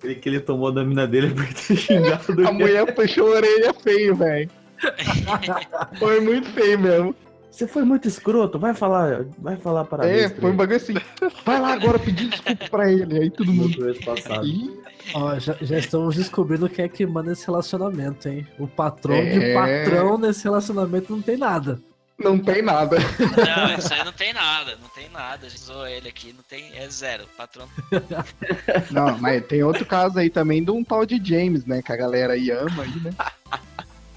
Ele que ele tomou da mina dele por ter xingado A mulher fechou a orelha feio, velho. Foi muito feio mesmo. Você foi muito escroto, vai falar, vai falar parabéns. É, foi um bagulho assim. Vai lá agora pedir desculpa pra ele. Aí todo mundo. Ih, Ó, já, já estamos descobrindo quem é que manda esse relacionamento, hein? O patrão de É. patrão nesse relacionamento não tem nada. não tem nada. Não, isso aí não tem nada, não tem nada. A gente zoou ele aqui, não tem, é zero. O patrão Não, mas tem outro caso aí também de um tal de James, né? Que a galera aí ama aí, né?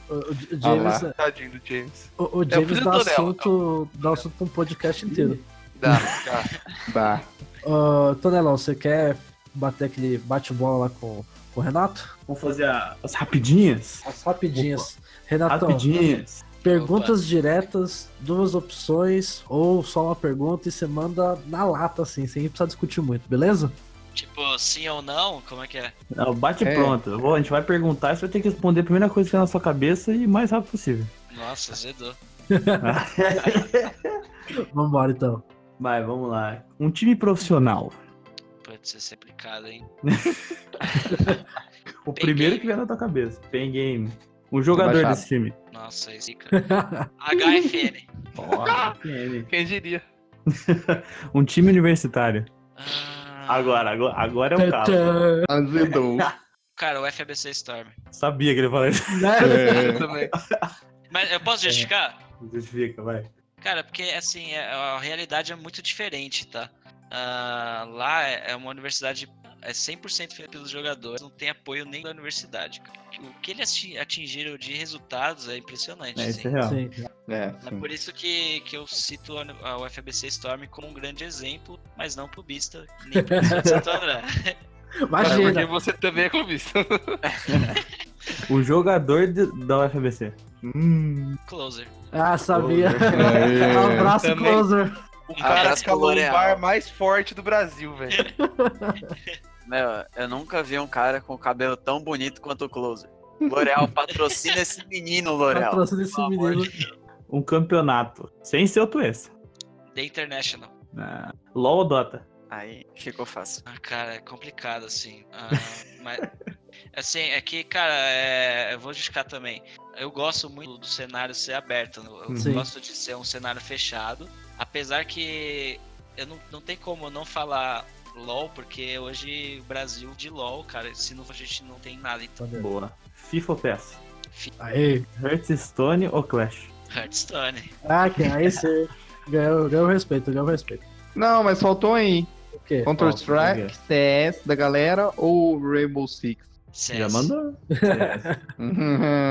O, Ah lá. James, Tadinho do James. o, o James preciso dá do dela. assunto, dá assunto pra um podcast inteiro. Dá, dá. Dá. Ô, Tonelão, você quer bater aquele bate-bola lá com, com o Renato? Vamos fazer a- as rapidinhas? As rapidinhas. Renatão, Rapidinhas. perguntas diretas, duas opções, ou só uma pergunta e você manda na lata, assim, sem precisar discutir muito, beleza? Tipo, sim ou não? Como é que é? Não, bate É. pronto. Vou- a gente vai perguntar e você vai ter que responder a primeira coisa que vier na sua cabeça e o mais rápido possível. Nossa, azedou. Vambora então. Vai, vamos lá. Um time profissional. Pode ser complicado, hein? O Pen primeiro Game. que vier na tua cabeça. Pen Game. Um jogador desse time. Nossa, aí zica. HFN. Ó, PN. Quem diria? um time universitário. Ah, Agora, agora, agora é um caso. Azedou. Cara, o FABC Storm. Sabia que ele falou isso. É. Eu também. Mas eu posso justificar? Justifica, vai. Cara, porque assim, é- a realidade é muito diferente, tá? Ah, lá é é uma universidade é 100% feita pelos jogadores, não tem apoio nem da universidade. O que eles ati- atingiram de resultados é impressionante. É, assim. isso é real. Sim. É, É por isso que, que eu cito a UFABC Storm como um grande exemplo, mas não clubista, nem pro Santo André. Cara, porque Imagina. você também é clubista. O jogador de- da UFBC. Hum, Closer. Ah, sabia. Aê. Abraço, Também. closer. O cara pro escalou o bar mais forte do Brasil, velho. Meu, eu nunca vi um cara com cabelo tão bonito quanto o Closer. L'Oreal patrocina esse menino, desse Pelo amor menino. de um campeonato. Sem ser o Tuessa. The International. Ah, LOL ou Dota? Aí ficou fácil. Ah, cara, é complicado, assim. Ah, mas, assim, é que, cara, é, eu vou justificar também. Eu gosto muito do cenário ser aberto. Eu Sim. gosto de ser um cenário fechado. Apesar que eu não, não tem como eu não falar LOL, porque hoje o Brasil de LOL, cara, se não a gente não tem nada. Então, Boa. FIFA ou PES? Aí. Hearthstone ou Clash? Hearthstone. Ah, que aí você ganhou, ganhou respeito, ganhou respeito. Não, mas faltou aí. O quê? Counter? Strike, CS da galera ou Rainbow Six? CS. Já mandou?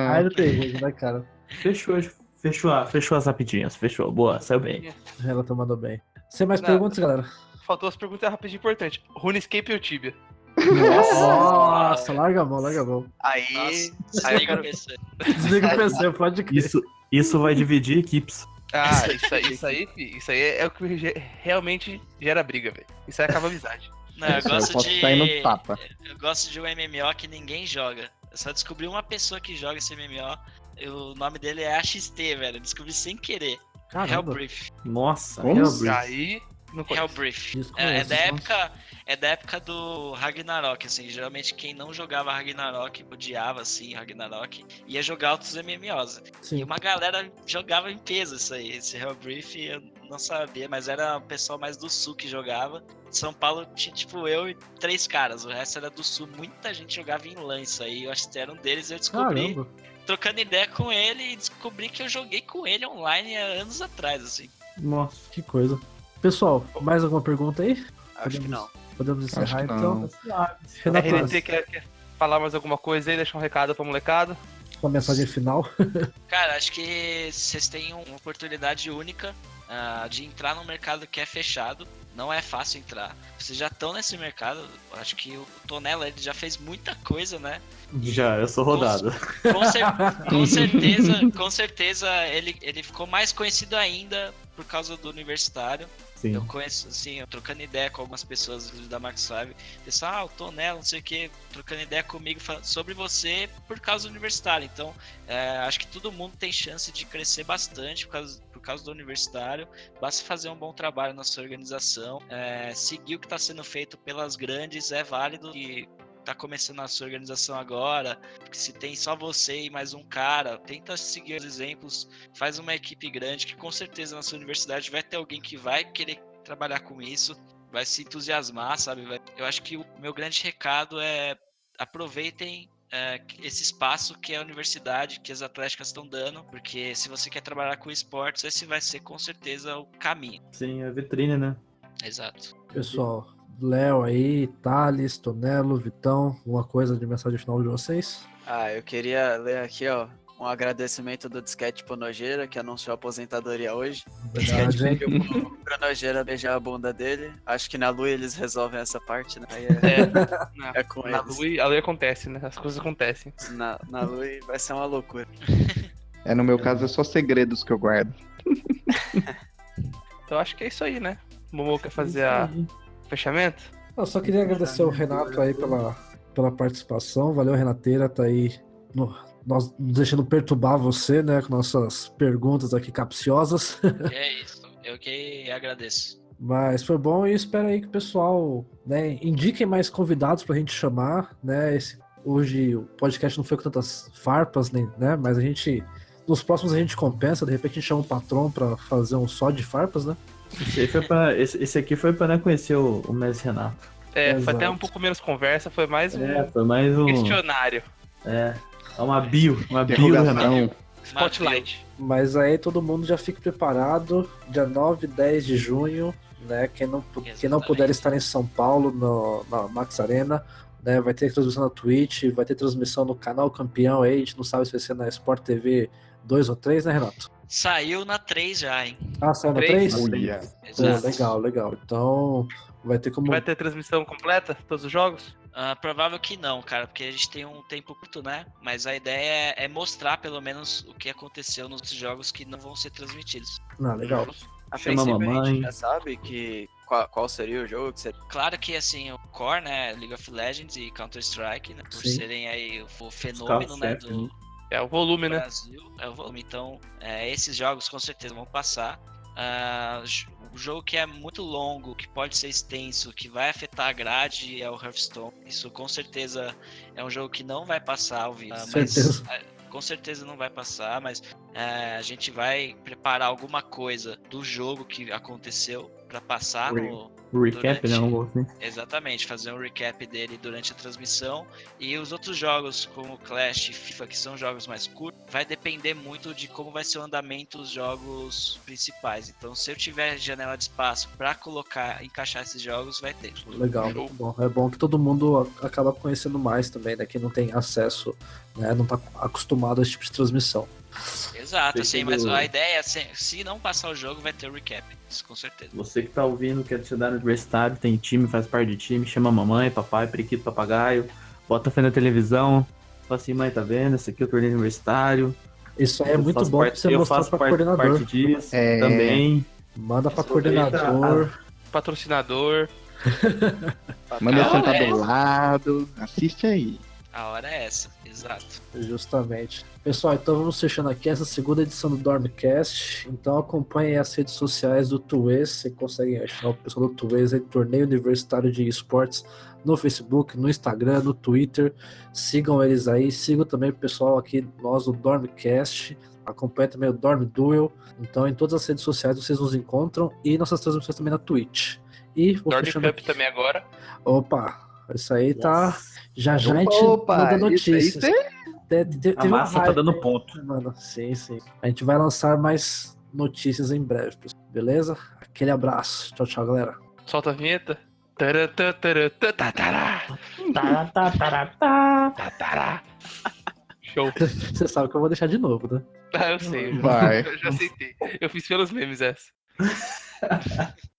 Aí não tem jeito, né, cara? fechou, fechou, a- fechou as rapidinhas. Fechou. Boa, saiu bem. Ela tá mandando bem. Sem mais Não. perguntas, galera? Faltou as perguntas rapidinho importantes. RuneScape ou Tibia? Nossa, larga a mão, larga a mão. Aí, Nossa, aí eu desliga o PC. Desliga o PC, pode crer. Isso, isso vai dividir equipes. Ah, isso aí, isso aí, fi, isso aí é o que realmente gera briga, velho. Isso aí acaba a amizade. Não, eu gosto eu posso de. sair no tapa. Eu gosto de um MMO que ninguém joga. Eu só descobri uma pessoa que joga esse MMO. e O nome dele é AXT, velho. Eu descobri sem querer. Caramba. Hellbrief. Nossa, Como? Hellbrief. Aí, não. Hellbrief. Isso É, é da época. É da época do Ragnarok, assim. Geralmente quem não jogava Ragnarok, odiava assim Ragnarok, ia jogar outros MMOs. E Sim. uma galera jogava em peso isso aí. Esse Hellbrief eu não sabia, mas era o pessoal mais do sul que jogava. São Paulo tinha tipo eu e três caras, o resto era do sul. Muita gente jogava em LAN isso aí. Eu acho que era um deles. Eu descobri, Caramba. trocando ideia com ele, e descobri que eu joguei com ele online há anos atrás, assim. Nossa. Que coisa. Pessoal, mais alguma pergunta aí? Acho que não. Podemos encerrar então? não. A Renato, RNT quer, quer falar mais alguma coisa aí, deixar um recado pra molecada? uma mensagem final. Cara, acho que vocês têm uma oportunidade única ah, de entrar num mercado que é fechado. Não é fácil entrar. Vocês já estão nesse mercado. eu Acho que o Tonela ele já fez muita coisa, né? Já, eu sou rodado. Com, cer- com certeza, com certeza ele, ele ficou mais conhecido ainda por causa do universitário. Sim. Eu conheço, assim, eu trocando ideia com algumas pessoas da Max 5. Pessoal, ah, o Tonela, não sei o que, trocando ideia comigo sobre você por causa do universitário. Então, é, acho que todo mundo tem chance de crescer bastante por causa, causa do universitário. Basta fazer um bom trabalho na sua organização, é, seguir o que está sendo feito pelas grandes é válido e tá começando a sua organização agora, se tem só você e mais um cara, tenta seguir os exemplos, faz uma equipe grande que com certeza na sua universidade vai ter alguém que vai querer trabalhar com isso, vai se entusiasmar, sabe? Eu acho que o meu grande recado é aproveitem esse espaço que é a universidade, que as atléticas estão dando, porque se você quer trabalhar com esportes, esse vai ser com certeza o caminho. Sim, a vitrine, né? Exato. Pessoal, Léo aí, Thales, Tonelo, Vitão, uma coisa de mensagem final de vocês? Ah, eu queria ler aqui, ó, um agradecimento do Disquete pro Nojeira, que anunciou a aposentadoria hoje. O Disquete pediu pro, pro Nojeira beijar a bunda dele. Acho que na Lu eles resolvem essa parte, né? É, É, na, é com na eles. lua, a lua acontece, né? As coisas acontecem. Na, na Lu vai ser uma loucura. É, no meu caso é só segredos que eu guardo. Então acho que é isso aí, né? O Momo quer fazer a fechamento? Eu só queria agradecer ao Renato aí pela, pela participação. Valeu, Renateira, tá aí no- nós nos deixando perturbar você, né, com nossas perguntas aqui capciosas. É isso. Eu que agradeço. Mas foi bom e espero aí que o pessoal né, indiquem mais convidados pra gente chamar, né? Esse, hoje o podcast não foi com tantas farpas, nem, né? Mas a gente. Nos próximos a gente compensa, de repente a gente chama um patrão pra fazer um só de farpas, né? Esse, aí foi pra, esse, esse aqui foi pra né, conhecer o, o Messi Renato. É, foi Exato. até um pouco menos conversa, foi mais um É, foi mais um. questionário. É, é uma bio, uma bio do. Spotlight. Mas aí todo mundo já fica preparado, dia 9 e 10 de junho, né? Quem não, quem não puder estar em São Paulo, no, na Max Arena, né? Vai ter transmissão na Twitch, vai ter transmissão no canal Campeão aí, a gente não sabe se vai ser na Sport TV 2 ou 3, né, Renato? Saiu na 3 já, hein? Ah, saiu na Três? 3? Olha. Exato. legal, legal. Então vai ter como. Vai ter transmissão completa? Todos os jogos? Ah, provável que não, cara, porque a gente tem um tempo curto, né? Mas a ideia é, é mostrar pelo menos o que aconteceu nos jogos que não vão ser transmitidos. Ah, legal. A Chama a princípio a mamãe. gente já sabe que, qual, qual seria o jogo que seria. Claro que assim, o core, né? League of Legends e Counter-Strike, né? Por Sim. serem aí o, fenômeno, né? Do, né? É o volume, né? Brasil é o volume. Então, é, esses jogos com certeza vão passar. Ah, o jogo que é muito longo, que pode ser extenso, que vai afetar a grade é o Hearthstone. Isso com certeza é um jogo que não vai passar ao vivo. Ah, mas, ah, com certeza não vai passar, mas é, a gente vai preparar alguma coisa do jogo que aconteceu para passar Oi. no, O recap, né? Durante- Um gol assim. Exatamente, fazer um recap dele durante a transmissão. E os outros jogos, como Clash e FIFA, que são jogos mais curtos, vai depender muito de como vai ser o andamento dos jogos principais. Então, se eu tiver janela de espaço para colocar, encaixar esses jogos, vai ter. Legal, muito bom. É bom que todo mundo acaba conhecendo mais também, né? Quem não tem acesso, né? Não tá acostumado a esse tipo de transmissão. Exato, assim, mas do- a ideia é, se, se não passar o jogo, vai ter o recap. Isso com certeza. Você que tá ouvindo, quer estudar no universitário, tem time, faz parte de time, chama mamãe, papai, periquito, papagaio, bota fé na televisão, fala assim, mãe, tá vendo? Esse aqui é o torneio universitário, Isso aí é muito bom parte- pra você eu mostrar faço pra parte, coordenador. parte disso É. também. Manda pra coordenador. Patrocinador. Manda sentar é. do lado. Assiste aí. A hora é essa, exato. Justamente. Pessoal, então vamos fechando aqui essa segunda edição do Dormcast. Então acompanhem as redes sociais do Tuês. Você consegue achar o pessoal do Tuês aí, Torneio Universitário de Esportes, no Facebook, no Instagram, no Twitter. Sigam eles aí. Sigam também o pessoal aqui, nós do Dormcast. Acompanhe também o Dorm Duel. Então, em todas as redes sociais vocês nos encontram e nossas transmissões também na Twitch. E vou Dorm fechando Cup aqui. também agora. Opa, isso aí tá. Já já a gente Opa, manda notícias. tem- Te- te- A teve um massa tá dando aí, ponto. Mano, sim, sim. A gente vai lançar mais notícias em breve, pessoal. beleza? Aquele abraço. Tchau, tchau, galera. Solta a vinheta. Show. Você sabe que eu vou deixar de novo, né? Ah, eu sei. eu já- Vai. Eu já aceitei. Eu fiz pelos memes essa.